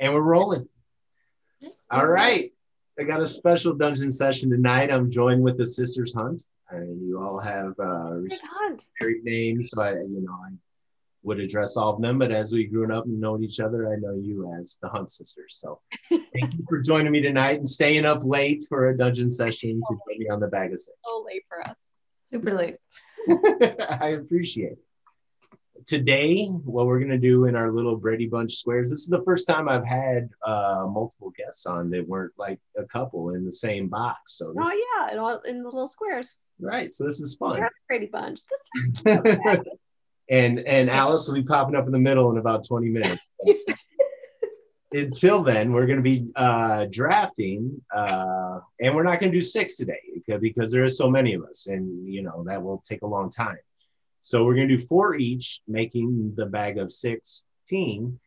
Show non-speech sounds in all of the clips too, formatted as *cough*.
And we're rolling. All right. I got a special dungeon session tonight. I'm joined with the Sisters Hunt. And you all have uh, Hunt. married names, so I, you know, I would address all of them. But as we grew up and known each other, I know you as the Hunt Sisters. So *laughs* thank you for joining me tonight and staying up late for a dungeon session to join me on the bag of six. So late for us. Super late. *laughs* I appreciate it. Today, what we're going to do in our little Brady Bunch squares, this is the first time I've had uh, multiple guests on that weren't like a couple in the same box. So, this, Oh yeah, in, all, in the little squares. right. So, this is fun. Brady Bunch. This *laughs* and and Alice will be popping up in the middle in about 20 minutes. *laughs* Until then, we're going to be uh, drafting, uh, and we're not going to do six today because, because there are so many of us, and you know that will take a long time. So we're going to do four each, making the bag of 16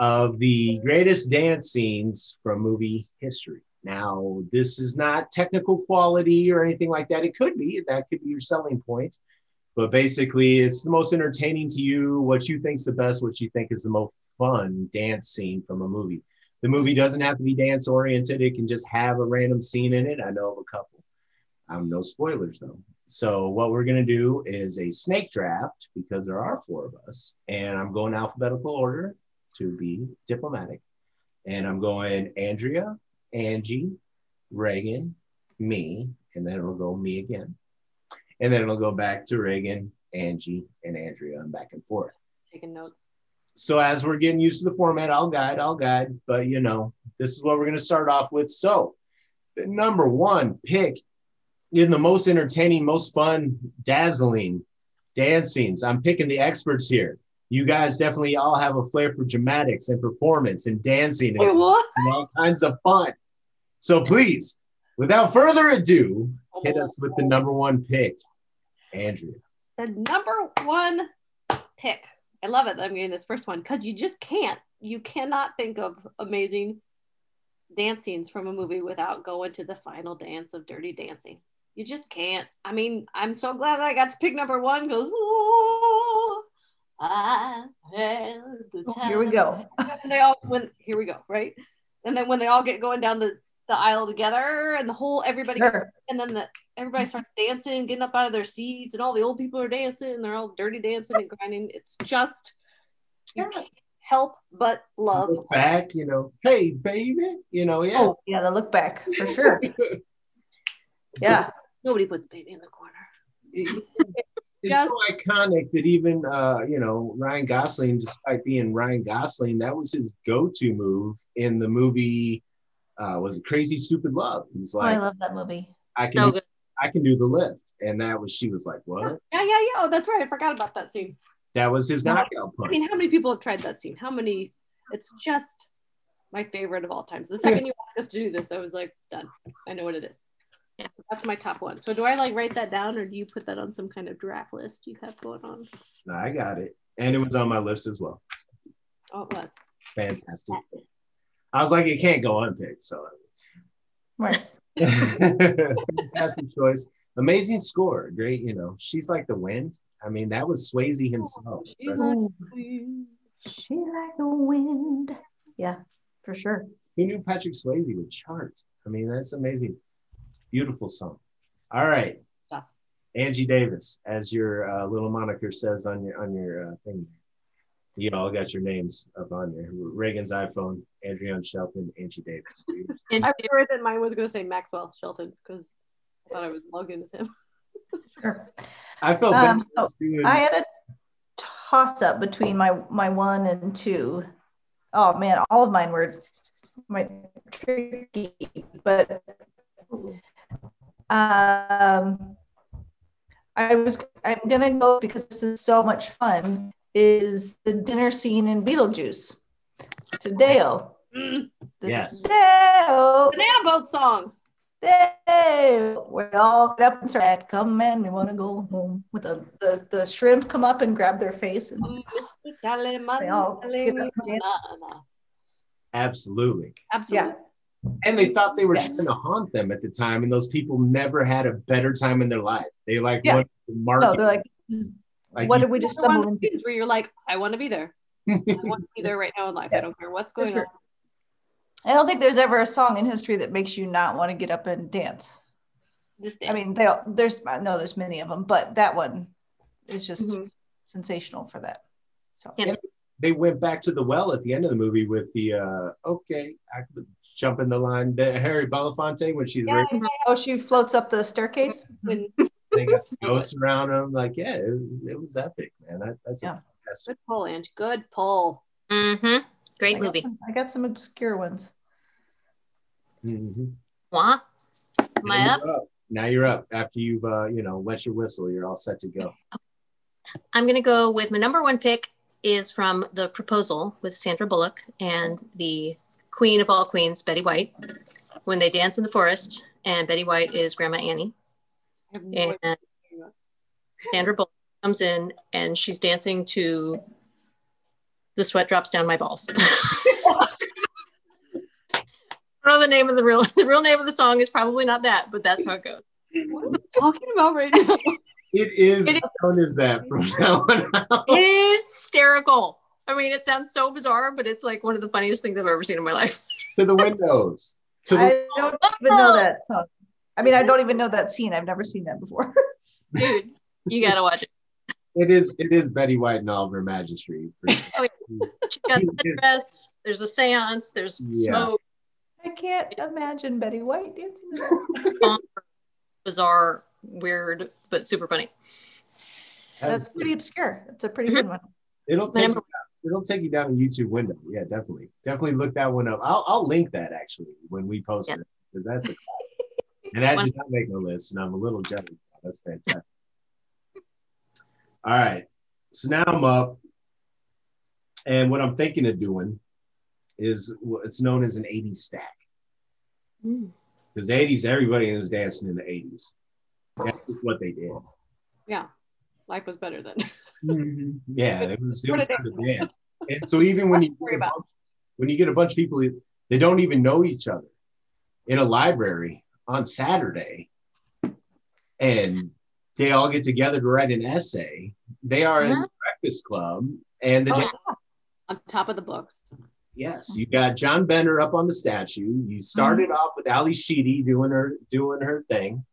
of the greatest dance scenes from movie history. Now, this is not technical quality or anything like that. It could be, that could be your selling point but basically it's the most entertaining to you what you think's the best what you think is the most fun dance scene from a movie. The movie doesn't have to be dance oriented it can just have a random scene in it. I know of a couple. Um, no spoilers though so what we're going to do is a snake draft because there are four of us and i'm going alphabetical order to be diplomatic and i'm going andrea angie reagan me and then it'll go me again and then it'll go back to Reagan, Angie, and Andrea, and back and forth. taking notes. So as we're getting used to the format, I'll guide, I'll guide. But you know, this is what we're going to start off with. So, the number one pick in the most entertaining, most fun, dazzling dance scenes. I'm picking the experts here. You guys definitely all have a flair for dramatics and performance and dancing and, and all kinds of fun. So please, without further ado, hit us with the number one pick, Andrea. the number one pick. I love it. that I'm getting this first one because you just can't. You cannot think of amazing dance scenes from a movie without going to the final dance of Dirty Dancing. You just can't. I mean, I'm so glad I got to pick number one because oh, I had the time. here we go. And they all when here we go right, and then when they all get going down the the aisle together and the whole everybody gets and then the everybody starts dancing, getting up out of their seats, and all the old people are dancing, and they're all dirty dancing and grinding. It's just you Yeah. can't help but love. Look back, you know, hey baby, you know, yeah. Oh, yeah, the look back for sure. *laughs* Yeah. Nobody puts baby in the corner. It- It's *laughs* it's just so iconic that even uh, you know Ryan Gosling, despite being Ryan Gosling, that was his go-to move in the movie. Uh, was it Crazy Stupid Love? He's Oh, I love that movie. I can, so good. I can do the lift, and that was she was like, what? Yeah, yeah, yeah. Oh, that's right. I forgot about that scene. That was his No. knockout I punch. mean, how many people have tried that scene? How many? It's just my favorite of all times. The second you asked us to do this, I was like, done. I know what it is. Yeah, so that's my top one. So do I like write that down, or do you put that on some kind of draft list you have going on? No, I got it, and it was on my list as well. Oh, it was. Fantastic. I was like, it can't go unpicked, so Right. *laughs* fantastic choice. Amazing score, great. You know, she's like the wind. I mean, that was Swayze himself. Oh, she's like Ooh, she like the wind. Yeah, for sure. Who knew Patrick Swayze would chart? I mean, that's amazing. Beautiful song. All right, Stop. Angie Davis, as your uh, little moniker says on your on your uh, thing. You all got your names up on there. Reagan's iPhone, Adrienne Shelton, Angie Davis. *laughs* I worried that mine was going to say Maxwell Shelton because I thought I was logging as him. Sure. I felt Um, bad so just doing- I had a toss up between my my one and two. Oh man, all of mine were my tricky, but um I was I'm gonna go because this is so much fun. Is the dinner scene in Beetlejuice? Tadeo. Mm, The Yes. Tadeo. banana boat song. Hey, we all get up and start, come man, we want to go home. With the, the the shrimp come up and grab their face and They all get up and dance. Absolutely. Absolutely. And they thought they were Yes. trying to haunt them at the time, and those people never had a better time in their life. They like Yeah. wanted to mark no, they're like, Like, what you- did we just Another one stumble of into? these where you're like, I want to be there. *laughs* I want to be there right now in life. I don't care what's going sure. on. I don't think there's ever a song in history that makes you not want to get up and dance. This I mean, they, there's no, there's many of them, but that one is just Mhm. sensational for that. So Yes. They went back to the well at the end of the movie with the uh okay, I could jump in the line. The Harry Belafonte when she's Yeah, raping, oh, she floats up the staircase. *laughs* when- they got ghosts around him. Like, yeah, it was, it was epic, man. That, that's Yeah. a good pull, Ange. Good pull. Mm-hmm. I Great got movie. some- I got some obscure ones. Mm-hmm. Wah. Am I Now up? you're Now you're up. After you've uh, you know, wet your whistle, you're all set to go. I'm going to go with my number one pick is from The Proposal with Sandra Bullock and the queen of all queens, Betty White, when they dance in the forest, and Betty White is Grandma Annie, no and. Sandra Bullock comes in and she's dancing to "The Sweat Drops Down My Balls." *laughs* I don't know the name of the real *laughs* the real name of the song is probably not that, but that's how it goes. What are we talking about right now? It is It is- known as that from now on out. Hysterical. I mean, it sounds so bizarre, but it's like one of the funniest things I've ever seen in my life. to the windows. *laughs* To the, I don't even know oh! that song. I mean, I don't even know that scene. I've never seen that before. *laughs* Dude, you gotta watch it. it is it is Betty White and Oliver Magistry. For sure. Oh, She's got the dress, there's a seance, there's Yeah. smoke, I can't imagine Betty White dancing *laughs* bizarre, weird, but super funny. That's pretty obscure. It's a pretty mm-hmm. good one. It'll take Number- you, it'll take you down a YouTube window. Yeah, definitely, definitely look that one up. I'll I'll link that actually when we post Yeah. it because that's a classic. And that did not make no list, and I'm a little jealous. That's fantastic. All right, so now I'm up, and what I'm thinking of doing is it's known as an 80s stack. Mm. Because 80s, everybody was dancing in the 80s. That's just what they did. Yeah, life was better then. *laughs* Yeah, it was it was a time to dance. And so even when you get a bunch, when you get a bunch of people they don't even know each other in a library on Saturday, and they all get together to write an essay. They are in Uh-huh. the Breakfast Club, and the Oh, On top of the books. Yes, you got John Bender up on the statue. You started off with Ally Sheedy doing her doing her thing.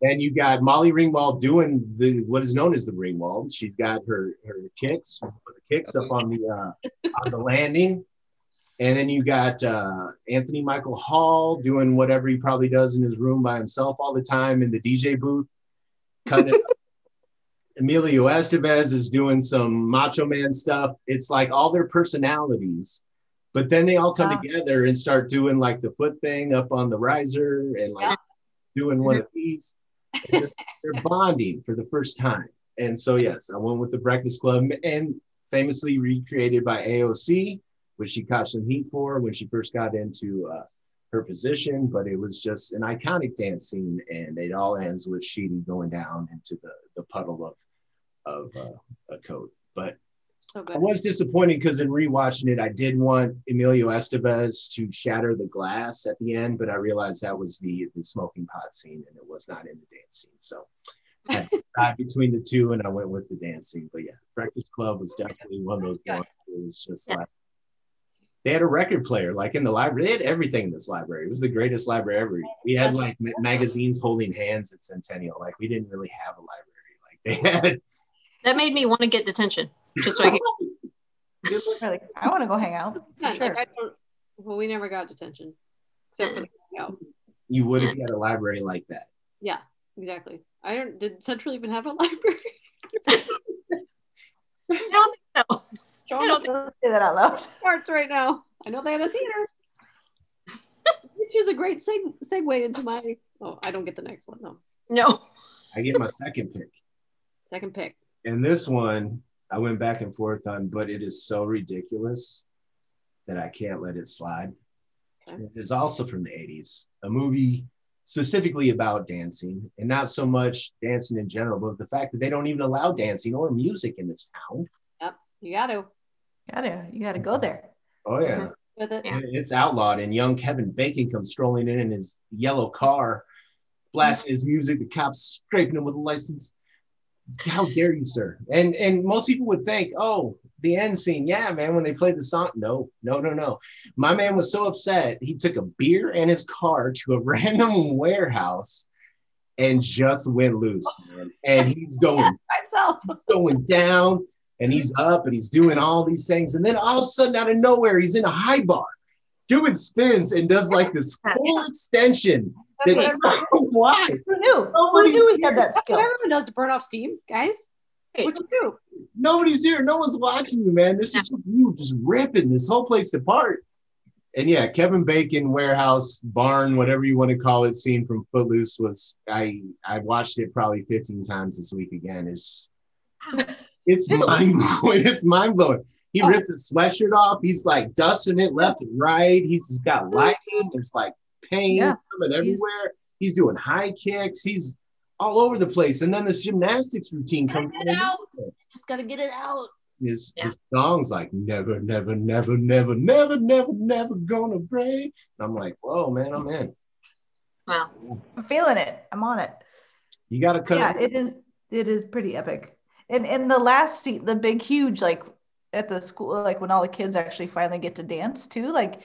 Then you got Molly Ringwald doing the what is known as the Ringwald. She's got her her kicks, the kicks up on the uh, on the landing. And then you got uh, Anthony Michael Hall doing whatever he probably does in his room by himself all the time in the DJ booth, cutting. *laughs* Emilio Estevez is doing some Macho Man stuff. It's like all their personalities, but then they all come Wow. together and start doing like the foot thing up on the riser and like Yeah. Doing one of *laughs* these. They're, they're bonding for the first time. And so, yes, I went with the Breakfast Club and famously recreated by AOC, which she caught some heat for when she first got into uh, her position. But it was just an iconic dance scene, and it all ends with Sheedy going down into the, the puddle of of uh, a coat. But So I was disappointed because in rewatching it, I did want Emilio Estevez to shatter the glass at the end, but I realized that was the the smoking pot scene and it was not in the dance scene. So I *laughs* between the two, and I went with the dance scene. But yeah, Breakfast Club was definitely one of those ones. It was just Yeah. like they had a record player, like in the library. They had everything in this library. It was the greatest library ever. We had like ma- magazines holding hands at Centennial. Like we didn't really have a library. Like they had. That made me want to get detention. Just so I could, *laughs* Like, I want to go hang out. Yeah, Sure. like I don't, well, we never got detention, except for the hangout. You would if you had a library like that. Yeah, exactly. I don't. Did Central even have a *laughs* library? I don't think so. Show I don't Don't say that out loud. parts right now. I know they have a theater, *laughs* which is a great seg- segue into my. Oh, I don't get the next one though. No. I get my second pick. Second pick. And this one, I went back and forth on, but it is so ridiculous that I can't let it slide. Okay. It is also from the 80s, a movie specifically about dancing and not so much dancing in general, but the fact that they don't even allow dancing or music in this town. Yep, you got to Gotta, you gotta go uh-huh. there. Oh, yeah. with it. Yeah. It's outlawed. And young Kevin Bacon comes strolling in in his yellow car, blasting his music, the cops scraping him with a license. How dare you, sir? And and most people would think, oh, the end scene. Yeah, man, when they played the song. No, no, no, no. My man was so upset, he took a beer and his car to a *laughs* random warehouse and just went loose, man. And he's going, *laughs* Myself. going down and he's up and he's doing all these things. And then all of a sudden, out of nowhere, he's in a high bar doing spins and does like this full extension. That, *laughs* why? Who knew? Who Nobody's knew he had that skill? everyone knows to burn off steam, guys. Hey. What you do? Nobody's here. No one's watching you, man. This is just you just ripping this whole place apart. And yeah, Kevin Bacon warehouse barn, whatever you want to call it, scene from Footloose was I I watched it probably 15 times this week again. It's *laughs* it's mind blowing. *laughs* It's mind blowing. He Oh. rips his sweatshirt off. He's like dusting it left and right. He's, he's got lighting. There's like pains Yeah. coming everywhere. He's doing high kicks. He's all over the place. And then this gymnastics routine Gotta comes get in. it out. Just gotta get it out. His, Yeah. his song's like never, never, never, never, never, never, never gonna break. And I'm like, whoa, man, I'm in. Wow. I'm feeling it. I'm on it. You gotta cut Yeah, it is. It is pretty epic. And and the last scene, the big, huge, like at the school, like when all the kids actually finally get to dance too. Like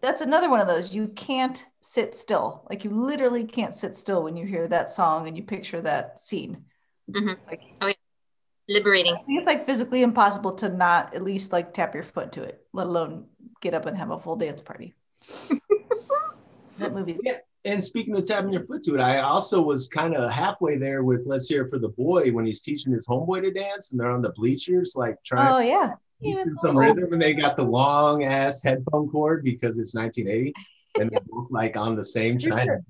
that's another one of those. You can't sit still. Like you literally can't sit still when you hear that song and you picture that scene. Mhm. Like Liberating. I think it's like physically impossible to not at least like tap your foot to it, let alone get up and have a full dance party. *laughs* that movie. yeah. And speaking of tapping your foot to it, I also was kind of halfway there with Let's Hear It for the Boy when he's teaching his homeboy to dance and they're on the bleachers, like trying Oh yeah. Keep some rhythm and they got the long ass headphone cord because it's 1980 *laughs* and they're both like on the same trying.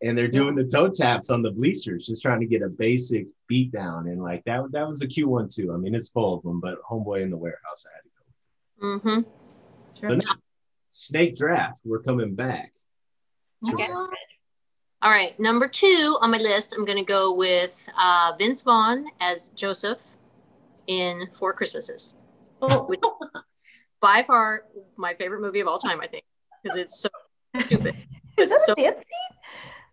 And they're doing the toe taps on the bleachers, just trying to get a basic beat down. And like that, that was a cute one too. I mean, it's full of them, but Homeboy in the Warehouse, I had to go. Mm-hmm. Sure. So now, Snake Draft, we're coming back. Okay. All right, number two on my list, I'm going to go with uh, Vince Vaughn as Joseph in Four Christmases. Oh, Which *laughs* by far my favorite movie of all time, I think, because it's so stupid. *laughs* is that so- a dance scene?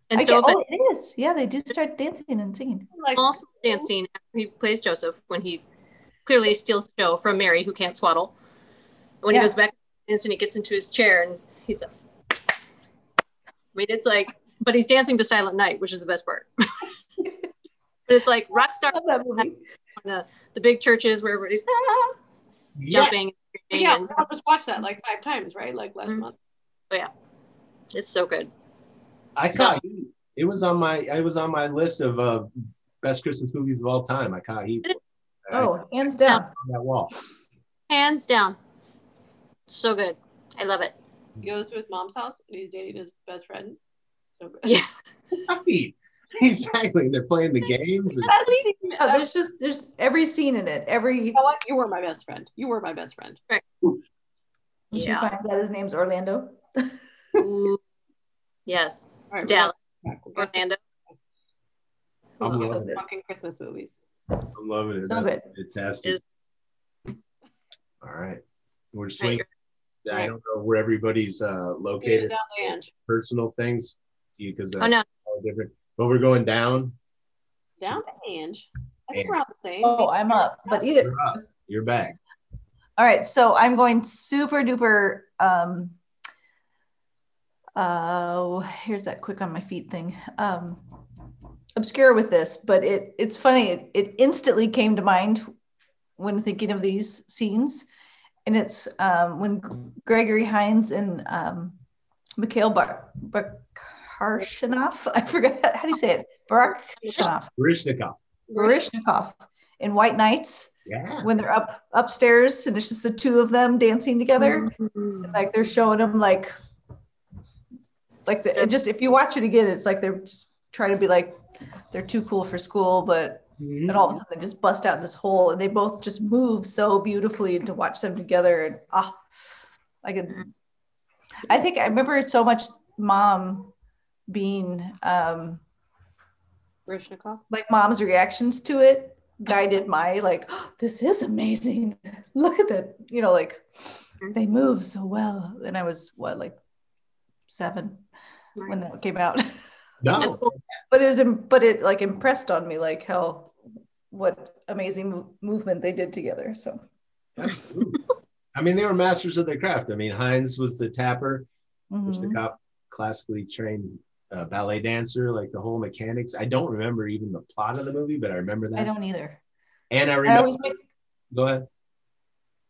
and I so get- oh, it is. Yeah, they do start dancing and singing. Like small small dance oh. scene after he plays Joseph when he clearly steals the show from Mary, who can't swaddle. When Yeah. he goes back, instant he gets into his chair and he's like, I mean, it's like, but he's dancing to Silent Night, which is the best part. *laughs* but it's like rock star I love that movie. the, the big churches where everybody's ah, jumping, and screaming, yeah, and I just watched that like five times, right? Like last Mhm. month. But yeah, it's so good. I caught heat. It was on my it was on my list of uh, best Christmas movies of all time. I caught heat I- Oh, hands down. that wall. Hands down, so good. I love it. He goes to his mom's house and he's dating his best friend. So good. Yeah. *laughs* Right. *laughs* Exactly. They're playing the games. and- Yeah, there's just there's every scene in it. Every You know what? You were my best friend. You were my best friend. she Yeah. finds out his name's Orlando. Ooh. *laughs* Yes, All right, Dallas, back. We'll get some Orlando. I'm loving it. fucking Christmas movies. I'm loving it. So That's good. fantastic. Is- All right. We're just Right, waiting. I don't know where everybody's uh, located, down the edge. personal things, because uh, Oh no, all different. But we're going down. Down the Ange. I think Ange. we're all the same. Oh, I'm up. But either You're up. You're back. All right, so I'm going super duper. Um, uh, here's that quick on my feet thing. Um, obscure with this, but it it's funny. It, it instantly came to mind when thinking of these scenes, and it's um, when Gregory Hines and um, Mikhail Bar- Baryshnikov. *laughs* I forgot how do you say it. Baryshnikov. Barishnikov. Baryshnikov in White Knights Yeah. when they're up upstairs and it's just the two of them dancing together and like they're showing them like like the, So- just if you watch it again it's like they're just trying to be like they're too cool for school but Mhm. and all of a sudden they just bust out this hole and they both just move so beautifully and to watch them together and ah i could i think i remember it so much mom being um Rishnikov. like mom's reactions to it guided my like "Oh, *gasps* this is amazing *laughs* look at that you know like they move so well and i was what like seven when that came out *laughs* No. That's cool. but it was but it like impressed on me like how what amazing mo- movement they did together. So Absolutely. I mean, they were masters of their craft. I mean, Hines was the tapper, mhm. Rustikov, classically trained uh, ballet dancer, like the whole mechanics. I don't remember even the plot of the movie, but I remember that. I don't either. and I I remember. always make, go ahead.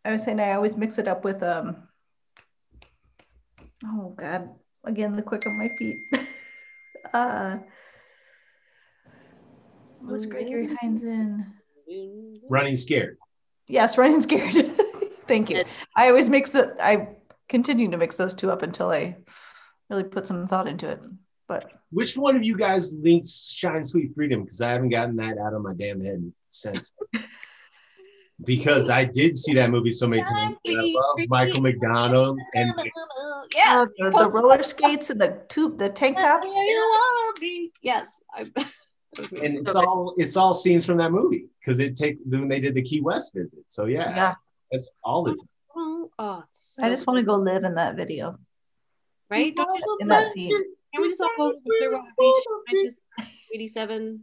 I was saying I always mix it up with um. Oh God! Again, the quick on my feet. *laughs* uh, what's Gregory Hines in? Running scared. Yes, running scared. *laughs* Thank you. I always mix it. I continue to mix those two up until I really put some thought into it. But Which one of you guys links Shine Sweet Freedom? Because I haven't gotten that out of my damn head since. *laughs* because I did see that movie so many times. I love Michael McDonald and yeah. uh, the, the roller skates and the tube, the tank tops. Yes. *laughs* And it's all it's all scenes from that movie because it take when they did the Key West visit. So yeah, Yeah, that's all the time. oh, it's I just want to go live in that video. right? In that scene. Can we just all go to Clearwater Beach, 87,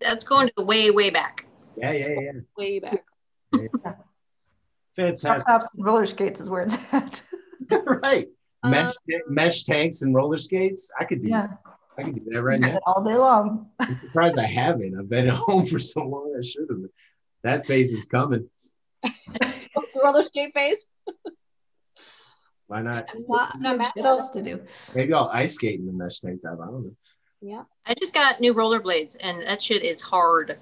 That's going to way, way back. Yeah, yeah, yeah. way back? Tank Fantastic. tops and roller skates is where it's at. *laughs* right. Mesh, Um, mesh tanks and roller skates. I could do yeah, I could do that right now. all day long. I'm surprised I haven't. I've been at *laughs* home for so long. I should have. That phase is coming. *laughs* The roller skate phase. Why not? I'm not, I'm not mad Shit at else to do. Maybe I'll ice skate in the mesh tank top. I don't know. Yeah. I just got new rollerblades and that shit is hard.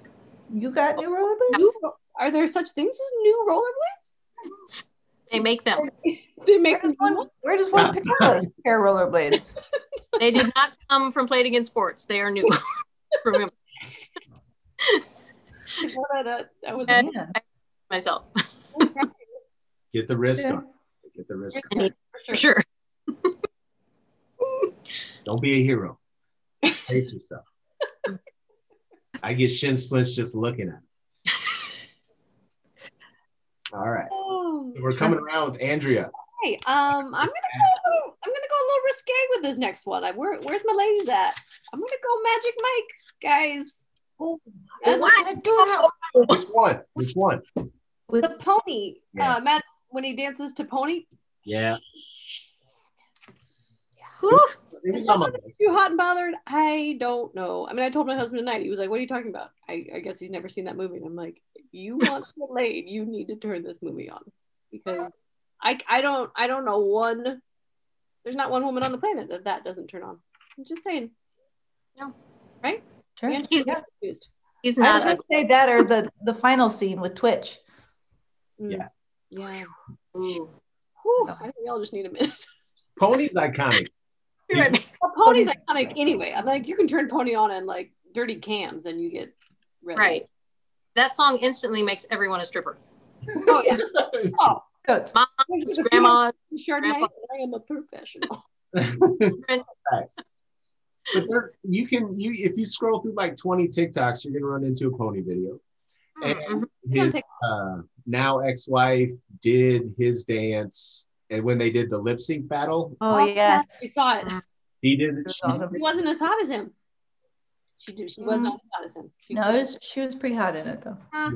You got new rollerblades? New, are there such things as new rollerblades? They make them. *laughs* They make Where does them one, where does one pick up a pair of rollerblades? *laughs* They did not come from Play It Again Sports. They are new. *laughs* Remember that, uh, that was And- Yeah. myself. Get the wrist Yeah. on. Get the wrist. I need for for sure. *laughs* Don't be a hero. Face yourself. I get shin splints just looking at it. All right. Oh. We're coming around with Andrea. Hey, um, I'm gonna go. A little, I'm gonna go a little risque with this next one. I, where, where's my ladies at? I'm gonna go Magic Mike, guys. And Which one? Which one? With The pony. Yeah. Uh, Matt when he dances to pony. Yeah. Whew. It was on my list. Too hot and bothered? I don't know. I mean, I told my husband tonight. He was like, "What are you talking about?" I, I guess he's never seen that movie. And I'm like, "If you want to get laid, you need to turn this movie on because I I don't I don't know one. There's not one woman on the planet that that doesn't turn on. I'm just saying. Sure. Yeah, He's- yeah, confused. He's I not was a gonna say that or the the final scene with Twitch. Mm. Yeah. Yeah. ooh. Whew, I think we all just need a minute. *laughs* Pony's iconic. Be right. Well, Pony's iconic anyway. I'm like, you can turn Pony on and like dirty cams, and you get red. Right. That song instantly makes everyone a stripper. Oh yeah. *laughs* Oh, Goats. Moms, grandmas, Chardonnay. Grandpa. I am a professional. *laughs* But there, you can you if you scroll through like 20 TikToks, you're gonna run into a pony video. Don't His take- uh, now ex-wife did his dance, and when they did the lip sync battle, Oh yes. We saw it. he did. That's She, awesome. She wasn't as hot as him. She did. She was not as hot as him. She No, was, she was pretty hot in it though. Ah,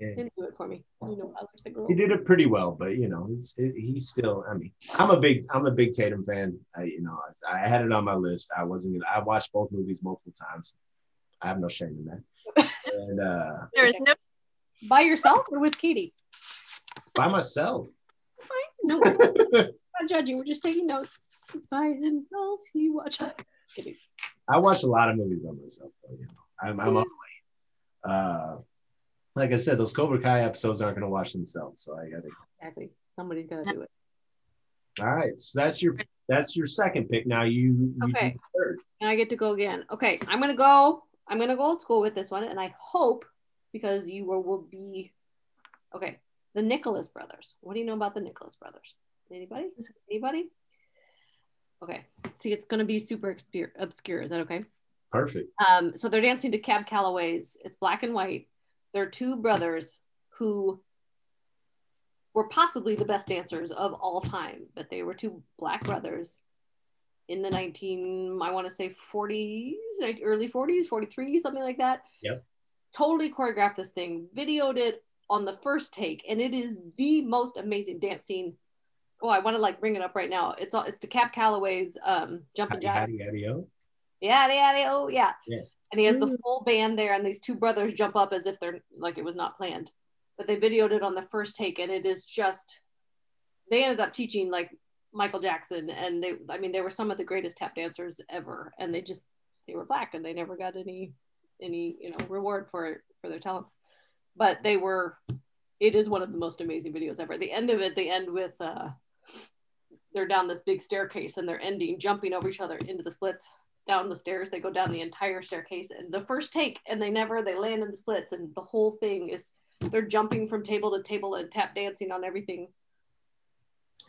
yeah. didn't do it for me. You know, I like the girl. he did it pretty well, but you know, it's, it, he's still. I mean, I'm a big I'm a big Tatum fan. I, you know, I, I had it on my list. I wasn't. Gonna, I watched both movies multiple times. I have no shame in that. *laughs* and uh, There is no By yourself or with Katie? by myself. Fine. No, we're not judging. We're just taking notes. By himself, he watches. *laughs* I watch a lot of movies by myself. Though, you know, I'm I'm up late. Uh, like I said, those Cobra Kai episodes aren't going to watch themselves, so I got to. Exactly. Somebody's got to do it. All right, so that's your that's your second pick. Now you, you Okay. do the third. And I get to go again. Okay, I'm gonna go. I'm gonna go old school with this one, and I hope because you will, will be okay. The Nicholas brothers. What do you know about the Nicholas brothers? Anybody? Anybody? Okay. See, it's gonna be super obscure. Obscure. Is that okay? Perfect. Um, so they're dancing to Cab Calloway's. It's black and white. They're two brothers who were possibly the best dancers of all time, but they were two black brothers in the 19, I want to say 40s, like early 40s, 43, something like that. Yep. Totally choreographed this thing, videoed it on the first take, and it is the most amazing dance scene. Oh, I want to like bring it up right now. It's all it's to Cab Calloway's um jumping jack. Hattie, hattie, oh. Yeah, yeah, yeah, oh yeah. Yeah. And he has the full band there, and these two brothers jump up as if they're like it was not planned. But they videoed it on the first take, and it is just they ended up teaching like Michael Jackson, and they I mean they were some of the greatest tap dancers ever, and they just they were black and they never got any any you know reward for it for their talents. But they were it is one of the most amazing videos ever. The end of it, they end with uh they're down this big staircase and they're ending jumping over each other into the splits down the stairs. They go down the entire staircase and the first take, and they never they land in the splits, and the whole thing is they're jumping from table to table and tap dancing on everything.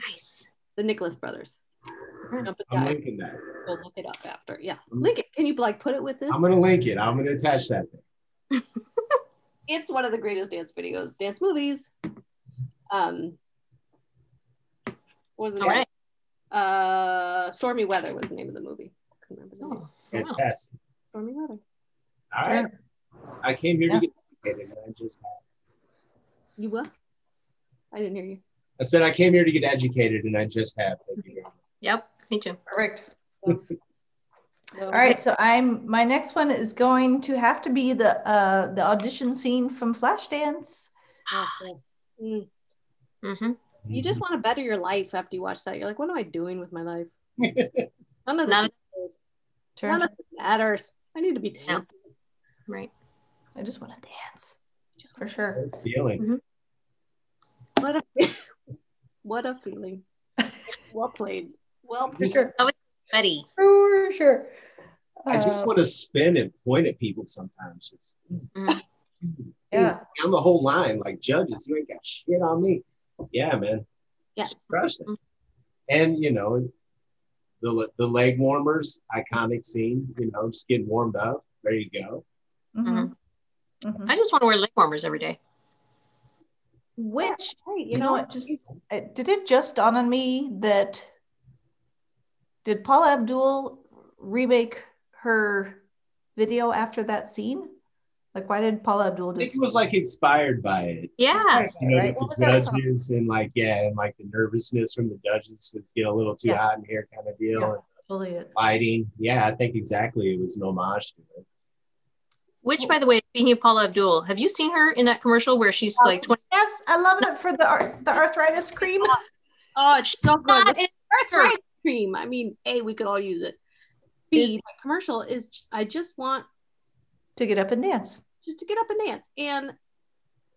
Nice. The Nicholas brothers. Jumping I'm linking that. Go look it up after. Yeah, link it. Can you like put it with this? I'm gonna link it. I'm gonna attach that thing. *laughs* it's one of the greatest dance videos, dance movies. Um, what was the All name? right. Uh, Stormy Weather was the name of the movie. Couldn't remember the name. Oh, wow. Fantastic. Stormy Weather. All right. I came here Yeah. to get educated, and I just have. You will? I didn't hear you. I said I came here to get educated, and I just have. Thank you very much. Yep. Me too. Perfect. All right, so I'm my next one is going to have to be the uh the audition scene from Flashdance. *gasps* Mm. hmm You just want to better your life after you watch that. You're like, what am I doing with my life? *laughs* None of None this Sure. None of this matters. I need to be No. dancing. Right. I just want to dance for sure. Good feeling. What a *laughs* what a feeling. well played. Well For played. sure. Betty. For sure. I just Uh, want to spin and point at people sometimes. Just, Mhm. yeah. I'm the whole line, like judges. You ain't got shit on me. Yeah, man. Yes. Just crush it. And you know, the the leg warmers, iconic scene. You know, just getting warmed up. There you go. Mhm. Mhm. I just want to wear leg warmers every day. Which Hey, you know what? Just uh, did it just dawn on me that did Paula Abdul remake her video after that scene? Like, why did Paula Abdul I think just? it was like inspired by it. Yeah. By You know, right? What was that the song? judges and like yeah, and like the nervousness from the judges to get a little too Yeah. hot in here kind of deal. Yeah. And Totally it. fighting. Yeah, I think exactly it was an homage to it. Which, by the way, speaking of Paula Abdul, have you seen her in that commercial where she's Oh, like 20? Yes, I love it for the ar- the arthritis cream. Oh, it's so good. Not arthritis cream. I mean, A, we could all use it. B, commercial is I just want to get up and dance. just to get up and dance and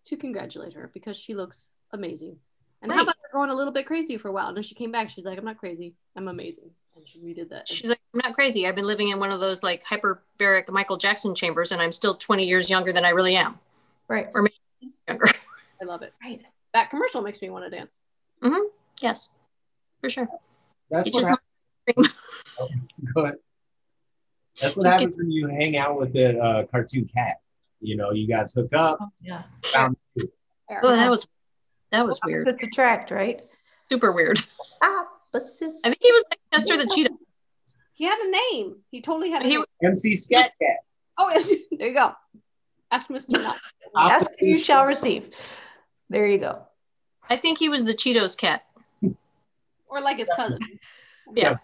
to congratulate her because she looks amazing. And how Right. about her going a little bit crazy for a while? And then she came back, she's like, I'm not crazy. I'm amazing. And she redid that. She's like, I'm not crazy. I've been living in one of those like hyperbaric Michael Jackson chambers, and I'm still 20 years younger than I really am. Right. Or maybe Younger. I love it. *laughs* Right. That commercial makes me want to dance. Mm-hmm. yes, for sure. That's It what just happens. *laughs* Go ahead. That's what Just happens when you hang out with the uh, cartoon cat. You know, you guys hook up. Oh, yeah. found- Oh, that was that was weird. Opposites attract, right? Super weird. *laughs* Opposites. I think he was like Chester the cheetah. He had a name. He totally had a He- name. MC Scat Cat. Oh, yes. *laughs* there you go. Ask Mr. Ask you shall receive. There you go. I think he was the Cheetos cat. Or like his cousin. Yeah,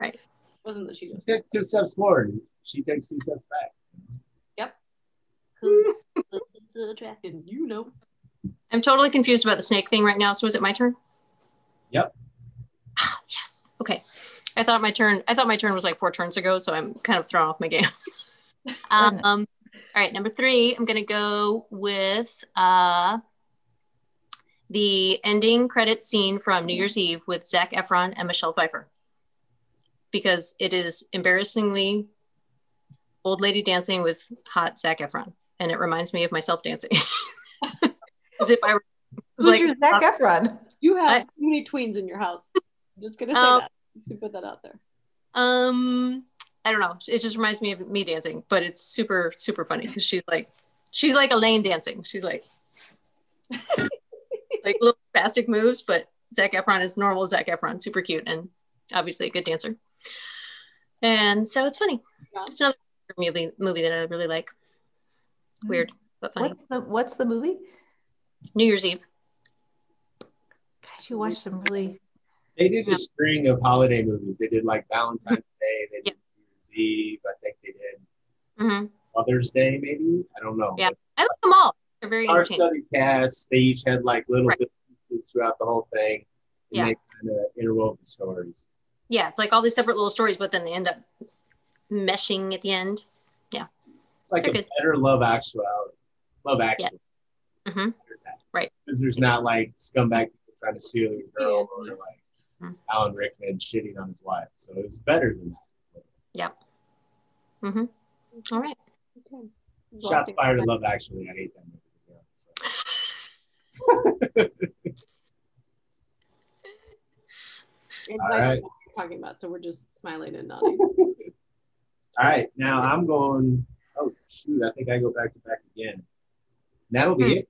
right. Wasn't the Cheetos. Took two steps forward. She takes two steps back. It's attracting, you know. I'm totally confused about the snake thing right now. So is it my turn? Yep. Ah, yes. Okay. I thought my turn. I thought my turn was like four turns ago, so I'm kind of thrown off my game. *laughs* um, all right, number three. I'm gonna go with uh, the ending credit scene from New Year's Eve with Zac Efron and Michelle Pfeiffer, because it is embarrassingly old lady dancing with hot Zac Efron, and it reminds me of myself dancing, *laughs* as if I were Who's like your Zac Efron? You have I- too many tweens in your house. I'm just gonna say Um, that. Just gonna put that out there. Um, I don't know. It just reminds me of me dancing, but it's super super funny because she's like, she's like Elaine dancing. She's like, like little spastic moves, but Zac Efron is normal Zac Efron, super cute and obviously a good dancer. And so it's funny. Yeah. It's another movie movie that I really like. Weird. but funny. What's the What's the movie? New Year's Eve. Gosh, you watched some really. They did a string of holiday movies. They did like Valentine's *laughs* Day. They did New Year's Eve. I think they did hmm Mother's Day, maybe. I don't know. Yeah. I like them all. They're very Our entertaining. study cast, they each had like little Right. bits throughout the whole thing. And Yeah. they kind of interwove the stories. Yeah, it's like all these separate little stories, but then they end up meshing at the end. Yeah. It's like They're a good. better love actuality. Love actually. Mhm. Right. Because there's not like scumbag people trying to steal your girl or Yeah. like Mhm. Alan Rickman shitting on his wife. So it's better than that. hmm All right. Okay. Shots fired at Love Actually. I hate that movie. to be honest. So. It's All right. talking about, so we're just smiling and nodding. *laughs* All right, now I'm going. Oh shoot! I think I go back to back again. And that'll be Hmm. it.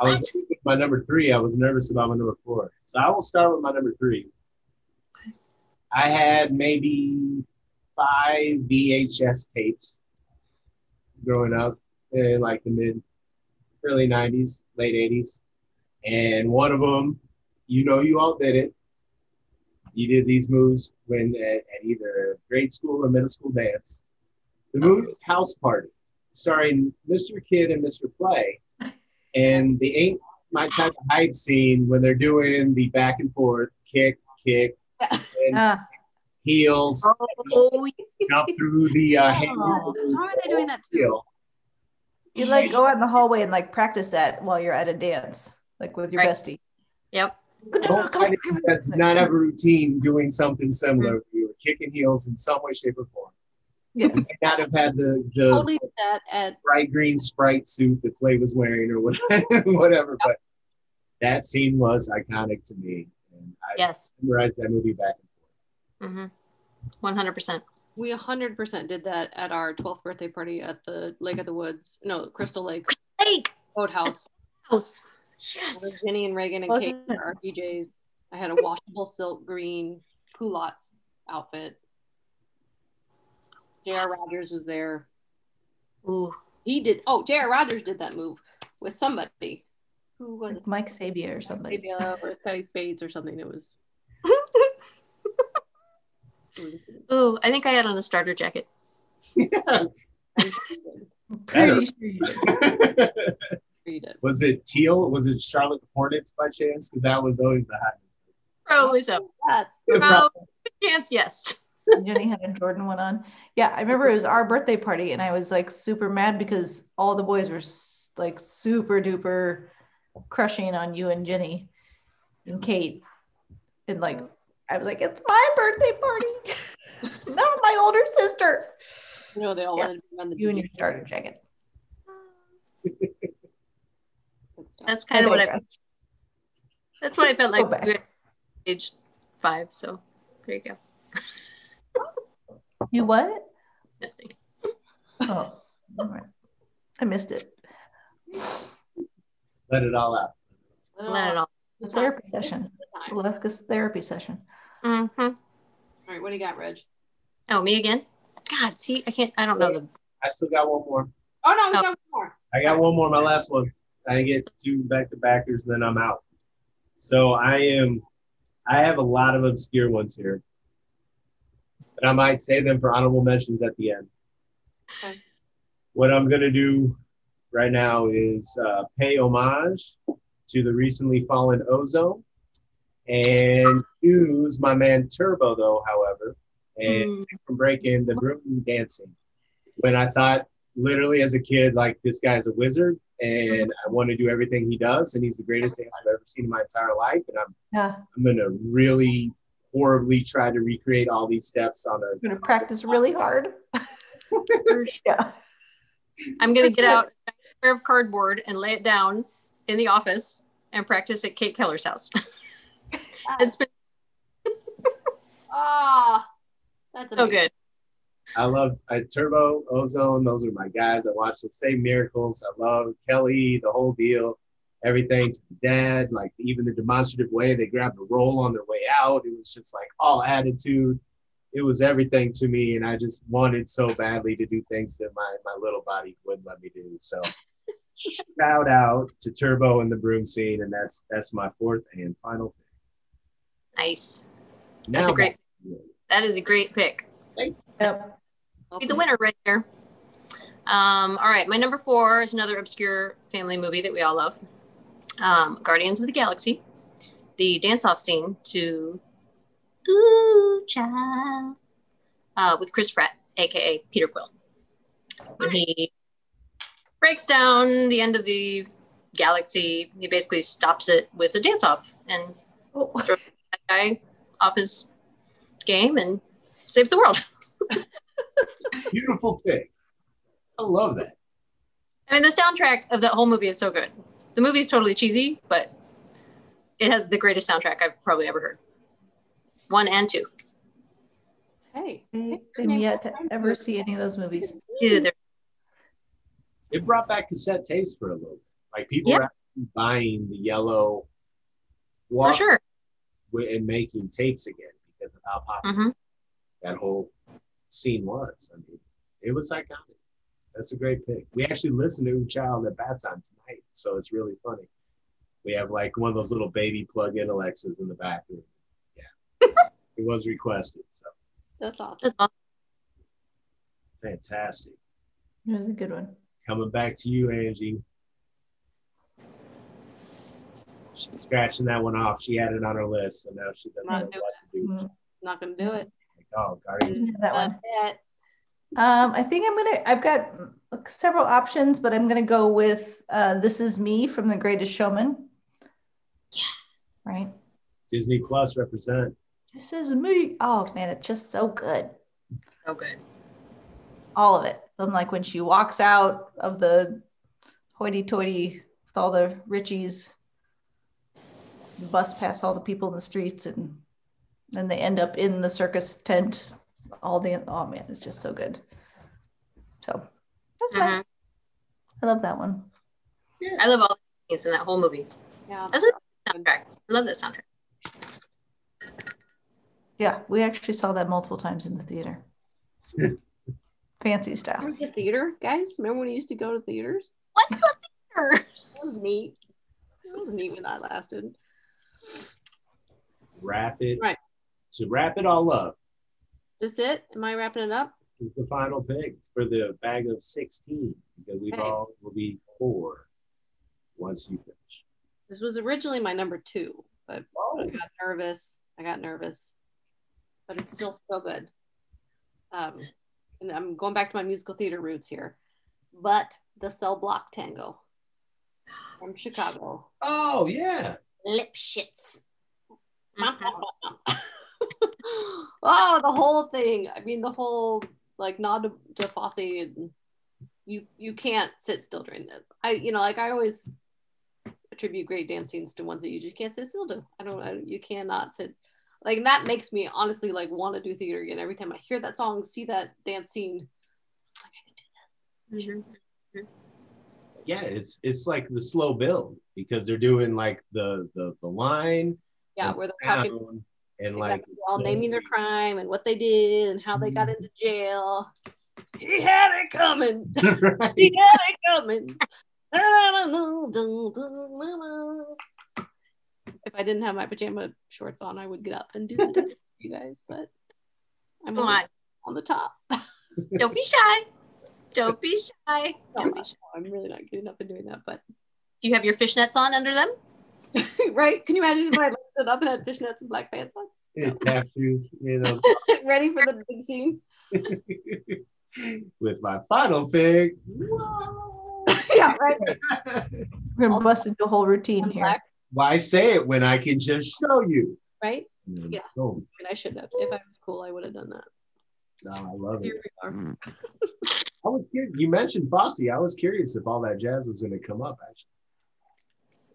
I was my number three. I was nervous about my number four, so I will start with my number three. I had maybe five VHS tapes growing up in like the mid, early '90s, late '80s, and one of them, you know, you all did it you did these moves when at, at either grade school or middle school dance. The movie was House Party, starring Mr. Kid and Mr. Play. And the ain't my type of hype scene when they're doing the back and forth kick, kick, spin, Ah, heels, Oh, jump through the uh, Oh. hangers, Why are they doing that too? Heel. you like go out in the hallway and like practice that while you're at a dance, like with your Right. bestie. yep. Don't find anyone not have a routine doing something similar. You were kicking heels in some way, shape, or form. Yes. May not have had the, the Totally did that at bright green sprite suit that Clay was wearing or whatever, *laughs* whatever. But that scene was iconic to me. And I Yes. memorized that movie back and hmm 100%. We 100% did that at our 12th birthday party at the Lake of the Woods. No, Crystal Lake Lake Boathouse. House. Yes. Jenny and Reagan and Kate are our DJs. I had a washable silk green culottes outfit. J.R. Rogers was there. Ooh. He did. Oh, J.R. Rogers did that move with somebody. Who was? Like Mike Sabia or somebody. Uh, or Teddy Spades or something. It was. It was- Ooh, I think I had on a starter jacket. forth. I'm pretty sure you *laughs* did. It. was it Teal? Was it Charlotte Hornets by chance? Because that was always the highest. Probably so. Yes. Probably. Chance, yes. Jenny had a Jordan one on. Yeah, I remember it was our birthday party, and I was like super mad because all the boys were like super duper crushing on you and Jenny and Kate. And like, I was like, it's my birthday party, *laughs* not my older sister. You know, they all Yeah. wanted to be on the You and your starter jacket. *laughs* That's kind of what I that's what I felt *laughs* like back. we were age five. So there you go. You what? Nothing. Oh, all right. I missed it. Let it all out. Let it all. The therapy session. All Alaska's therapy session. Hmm right, what do you got, Reg? Oh, me again? God, see, I can't. I don't know the. I still got one more. Oh no, we Oh. got one more. I got one more, my last one. I get two back to backers, then I'm out. So I am, I have a lot of obscure ones here, but I might save them for honorable mentions at the end. Okay. What I'm going to do right now is uh, pay homage to the recently fallen Ozone and use my man Turbo, though, however, and Mm, from breaking the room dancing when I thought literally as a kid, like this guy's a wizard and I want to do everything he does, and he's the greatest dancer I've ever seen in my entire life. And I'm Yeah, I'm gonna really horribly try to recreate all these steps on a I'm gonna practice really hard. *laughs* Yeah. I'm gonna get out a pair of cardboard and lay it down in the office and practice at Kate Keller's house. *laughs* *laughs* it's been *laughs* Ah, that's so good. I love I, Turbo, Ozone. Those are my guys. I watch the same miracles. I love Kelly, the whole deal, everything to dad, like even the demonstrative way they grabbed the roll on their way out. It was just like all attitude. it was everything to me, and I just wanted so badly to do things that my my little body wouldn't let me do. So *laughs* shout out to Turbo and the broom scene, and that's that's my fourth and final pick. Nice. That's a great. That is a great pick. Yep. Be the winner right there. Um, all right, my number four is another obscure family movie that we all love. Um, Guardians of the Galaxy. The dance-off scene to "Ooh Child" uh, with Chris Pratt, aka Peter Quill, when he breaks down the end of the galaxy. He basically stops it with a dance-off and Oh. Throws that guy off his game and saves the world. *laughs* Beautiful pick. I love that. I mean, the soundtrack of that whole movie is so good. The movie's totally cheesy, but it has the greatest soundtrack I've probably ever heard. One and two. Hey, mm, I didn't yet to ever see any of those movies. Dude, It brought back cassette tapes for a little bit. Like people Yep. were buying the yellow for sure. And making tapes again because of how popular hmm that whole scene was. I mean, it was iconic. That's a great pick. We actually listened to Child at Bad Time tonight, so it's really funny. We have like one of those little baby plug-in Alexas in the bathroom. Yeah, *laughs* it was requested, so that's awesome. That's awesome. fantastic. It was a good one. Coming back to you, Angie. She's scratching that one off. She had it on her list, and now she doesn't Not know doing what to do. Mm. Not gonna do it. Like, oh, Guardians. That one. Not. Um, I think I'm gonna. I've got several options, but I'm gonna go with uh, "This Is Me" from The Greatest Showman. Yes. Right. Disney Plus represent. This is me. Oh man, it's just so good. So good. All of it. From like when she walks out of the hoity-toity with all the richies, the bus past all the people in the streets, and then they end up in the circus tent. All the oh man, it's just so good. So that's mine. Mhm. I love that one. I love all the things in that whole movie. Yeah. That's a soundtrack. I love that soundtrack. Yeah, we actually saw that multiple times in the theater. *laughs* Fancy style. Remember the theater, guys? Remember when we used to go to theaters? What's up theater That was neat. That was neat when that lasted. Wrap it. Right. To wrap it all up This it? Am I wrapping it up? is the final pick for the bag of 16 because we've Okay. all will be four once you finish. This was originally my number two, but I Oh, got nervous. I got nervous, but it's still so good. Um, and I'm going back to my musical theater roots here, but the Cell Block Tango from Chicago, oh yeah. Lipschitz. Mhm. *laughs* oh, the whole thing. I mean, the whole like nod to, to Fosse. And you you can't sit still during this. I you know like I always attribute great dance scenes to ones that you just can't sit still to. I don't. I, you cannot sit. Like that makes me honestly like want to do theater again every time I hear that song, see that dance scene. Like I can do this. Mhm. Yeah, it's it's like the slow build because they're doing like the the, the line Yeah, where they're talking sound, and like exactly, all naming their crime and what they did and how they got mm-hmm. into jail. He had it coming. right. *laughs* He had it coming. If I didn't have my pajama shorts on, I would get up and do the dance *laughs* for you guys, but I'm Come on, on. on the top. *laughs* Don't be shy. Don't be shy. Don't be shy. I'm really not getting up and doing that, but Do you have your fishnets on under them? right? Can you imagine if I lifted up and had fishnets and black pants on? Yeah, tap shoes, you know. *laughs* Ready for the big scene? *laughs* With my final pick. *laughs* yeah, right. We're gonna bust into a whole routine here. Black, Why say it when I can just show you? right? And then, Yeah. boom. And I should have. If I was cool, I would have done that. No, I love it. Here we are. Mm. I was curious. You mentioned Fosse. I was curious if all that jazz was going to come up. Actually,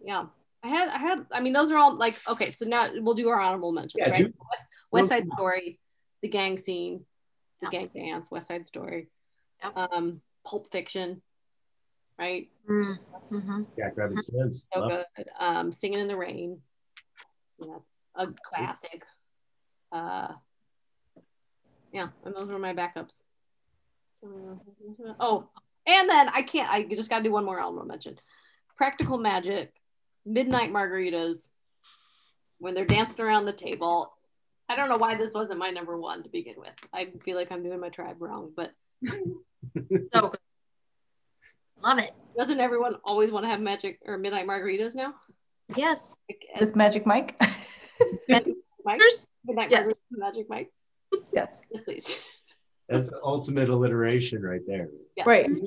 Yeah. I had, I had, I mean, those are all like, okay, so now we'll do our honorable mentions, Yeah, right? do- West, West Side Story, the gang scene, the Yeah. gang dance, West Side Story, Yep. um, Pulp Fiction, right? Mm-hmm. Jack Rabbit Slims. So Love good. Um, Singing in the Rain, yeah, that's a classic. Uh, Yeah, and those were my backups. Oh, and then I can't. I just got to do one more Elmo mention. Practical Magic, Midnight Margaritas, when they're dancing around the table. I don't know why this wasn't my number one to begin with. I feel like I'm doing my tribe wrong, but So good. Love it. doesn't everyone always want to have magic or midnight margaritas now? Yes. Like, uh, With Magic Mike. *laughs* Magic Mike, midnight Yes. margaritas, magic Mike. yes. Yes, please. That's the ultimate alliteration right there. Yeah. Right. *laughs*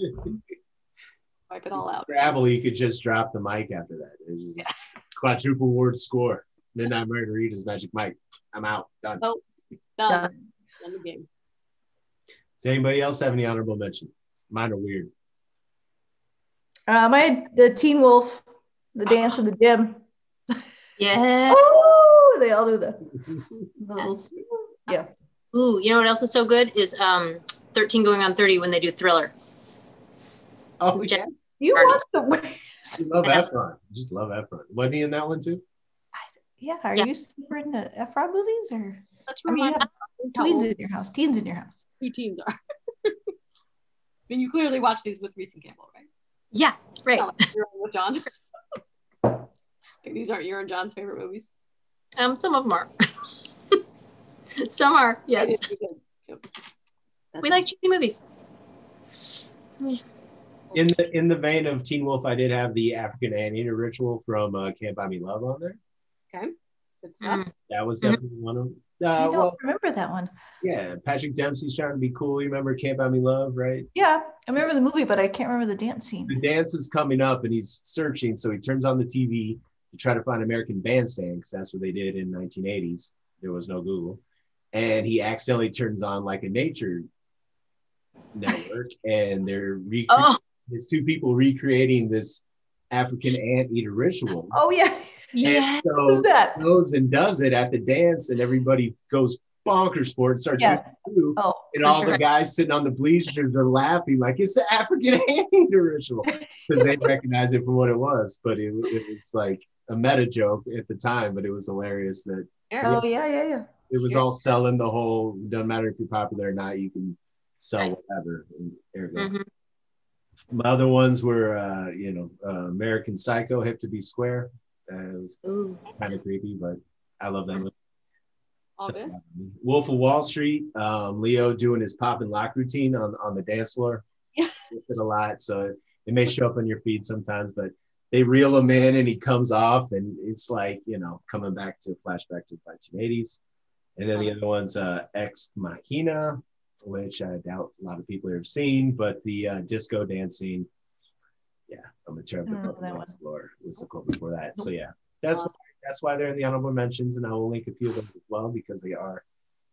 Wipe it all out. Scrabble, you could just drop the mic after that. It's just *laughs* quadruple word score. Midnight Margaritas, Magic Mike. I'm out. Done. Oh. Done. End the game. Does anybody else have any honorable mentions? Mine are weird. Um, I had the Teen Wolf, the dance in the gym. Yeah. *laughs* Oh, they all do the, the *laughs* little- Yes. yeah. Ooh, you know what else is so good is um 13 going on 30 when they do thriller. Oh, It's yeah. You Pardon? watch the *laughs* You love I know. Efron. You just love Efron. Wasn't he in that one too? Yeah, are Yeah. you super into Efron movies or Let's I mean, you have teens in your house? Teens in your house. two teams are. *laughs* I mean, you clearly watch these with Reese and Campbell, right? Yeah, right. Not like you're with John. *laughs* like, these aren't your and John's favorite movies. Um, some of them are. some are, yes. We like cheesy movies. In the in the vein of Teen Wolf, I did have the African Anteater ritual from uh, Can't Buy Me Love on there. Okay, good stuff. Mm. That was Mhm. definitely one of them. I Uh, don't well, remember that one. yeah, Patrick Dempsey's trying to be cool. You remember Can't Buy Me Love, right? Yeah, I remember the movie, but I can't remember the dance scene. The dance is coming up and he's searching. So he turns on the TV to try to find American Bandstand because that's what they did in 1980s. There was no Google. And he accidentally turns on like a nature network and they're recreating Oh, It's two people recreating this African anteater ritual. Oh yeah, yeah. And so that? goes and does it at the dance, and everybody goes bonkers for it and starts Yeah. singing too. Oh, And all sure. the guys sitting on the bleachers are laughing like it's the African *laughs* anteater ritual because they recognize it for what it was. But it, it was like a meta joke at the time, but it was hilarious that Oh yeah, yeah, yeah. it was Yeah. all selling the whole. Doesn't matter if you're popular or not, you can sell Right. whatever. And there you go. Mhm. My other ones were, uh, you know, uh, American Psycho, Hip to Be Square. Uh, it was kind of creepy, but I love that movie. So, good. Wolf of Wall Street, um, Leo doing his pop and lock routine on, on the dance floor. Yeah. *laughs* A lot. So it, it may show up on your feed sometimes, but they reel him in and he comes off and it's like, you know, coming back to flashback to the 1980s. And then the other one's uh, Ex Machina, which I doubt a lot of people have seen, but the uh, disco dancing. Yeah, I'm a terrible I don't know that one. the was the quote before that. So yeah, that's why, that's why they're in the honorable mentions, and I will link a few of them as well because they are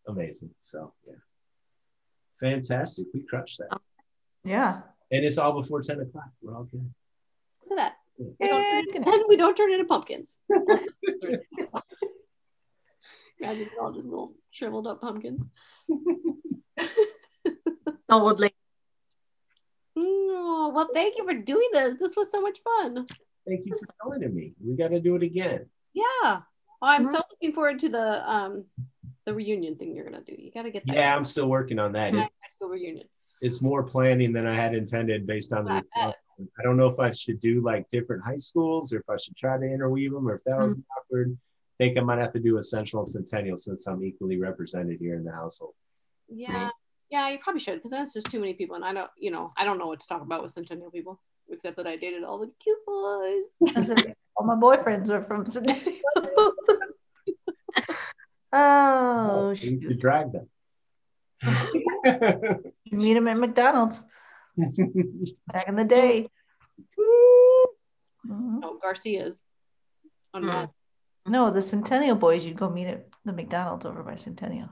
amazing. So yeah, fantastic. We crushed that, Yeah. and it's all before ten o'clock. We're all good. Look at that. We Yeah, don't turn into- and we don't turn into pumpkins. *laughs* *laughs* Imagine we're all just little shriveled up pumpkins. *laughs* *laughs* Old. Oh, well, thank you for doing this. This was so much fun. Thank you for joining me. We got to do it again. Yeah. Oh, I'm Mhm. so looking forward to the um the reunion thing you're gonna do. You gotta get that Yeah, I'm still working on that. High school reunion. it's more planning than I had intended based on the I. I don't know if I should do like different high schools or if I should try to interweave them or if that would be awkward. I think I might have to do a central centennial since I'm equally represented here in the household. Yeah. Yeah, you probably should because that's just too many people, and I don't, you know, I don't know what to talk about with centennial people except that I dated all the cute boys. *laughs* All my boyfriends are from Centennial. *laughs* oh, I need to drag them. *laughs* You meet them at McDonald's back in the day. Mhm. Oh, Garcia's. On Mm. No, the Centennial boys, you'd go meet at the McDonald's over by Centennial.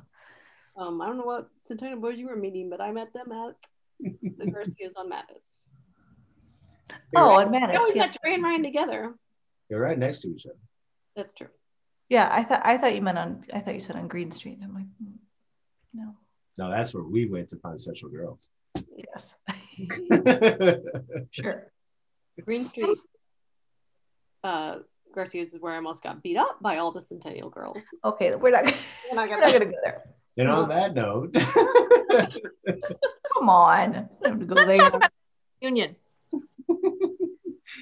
Um, I don't know what centennial boys you were meeting, but I met them at the *laughs* Garcias on Mattis. Oh, and They Mattis, always yeah. got Trey and Ryan together. You're right next to each other. That's true. Yeah, I thought I thought you meant on I thought you said on Green Street. I'm like, mm, no. No, that's where we went to find Central Girls. Yes. *laughs* sure. Green Street. Uh, Garcia's is where I almost got beat up by all the centennial girls. Okay, we're not We're not we're not gonna go there. And on that note, *laughs* Come on. To go Let's there. talk about union. Bring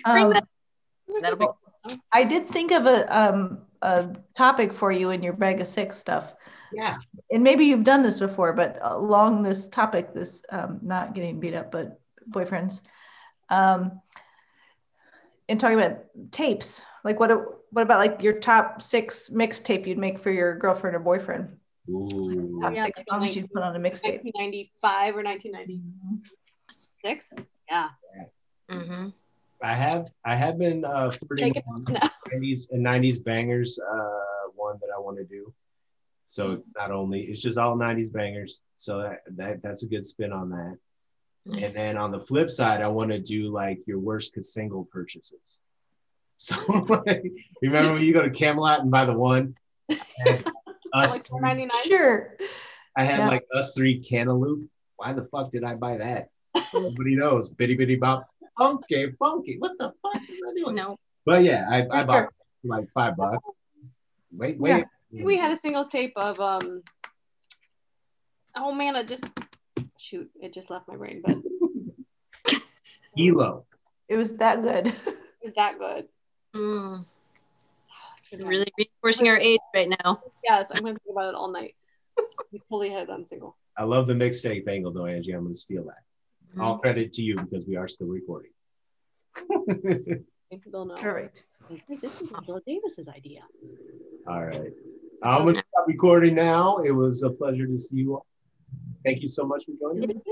Um, that- be I did think of a um a topic for you in your bag of six stuff. yeah, And maybe you've done this before, but along this topic, this um not getting beat up, but boyfriends. Um and talking about tapes, like what what about like your top six mixtape you'd make for your girlfriend or boyfriend? Ooh. Top Yeah, six songs you'd put on a mixtape. 1995 or 1996. Yeah. Mm-hmm. I have I have been uh, flirting with 90s and 90s bangers uh, one that I want to do. So it's not only it's just all 90s bangers. So that, that that's a good spin on that. And then on the flip side, I want to do like your worst single purchases. So *laughs* like, remember when you go to Camelot and buy the one? *laughs* And us Like 499. Sure. I had Yeah. like us three Cantaloop. Why the fuck did I buy that? Nobody knows. Bitty bitty bop. Funky, funky. What the fuck is I doing? no. But yeah, I, I bought sure. like five bucks. Wait, wait. I think we had a singles tape of um oh man I just shoot it just left my brain but *laughs* Elo. It was that good. It was that good Mm, Really really reinforcing our age right now. yes I'm gonna think about it all night we totally had it on single I love the mixtape angle though, Angie. I'm gonna steal that. Mm-hmm. All credit to you because we are still recording. Maybe they'll know Perfect. Hey, this is Bill Davis's idea All right. I'm gonna stop recording now. It was a pleasure to see you all. Thank you so much for joining me.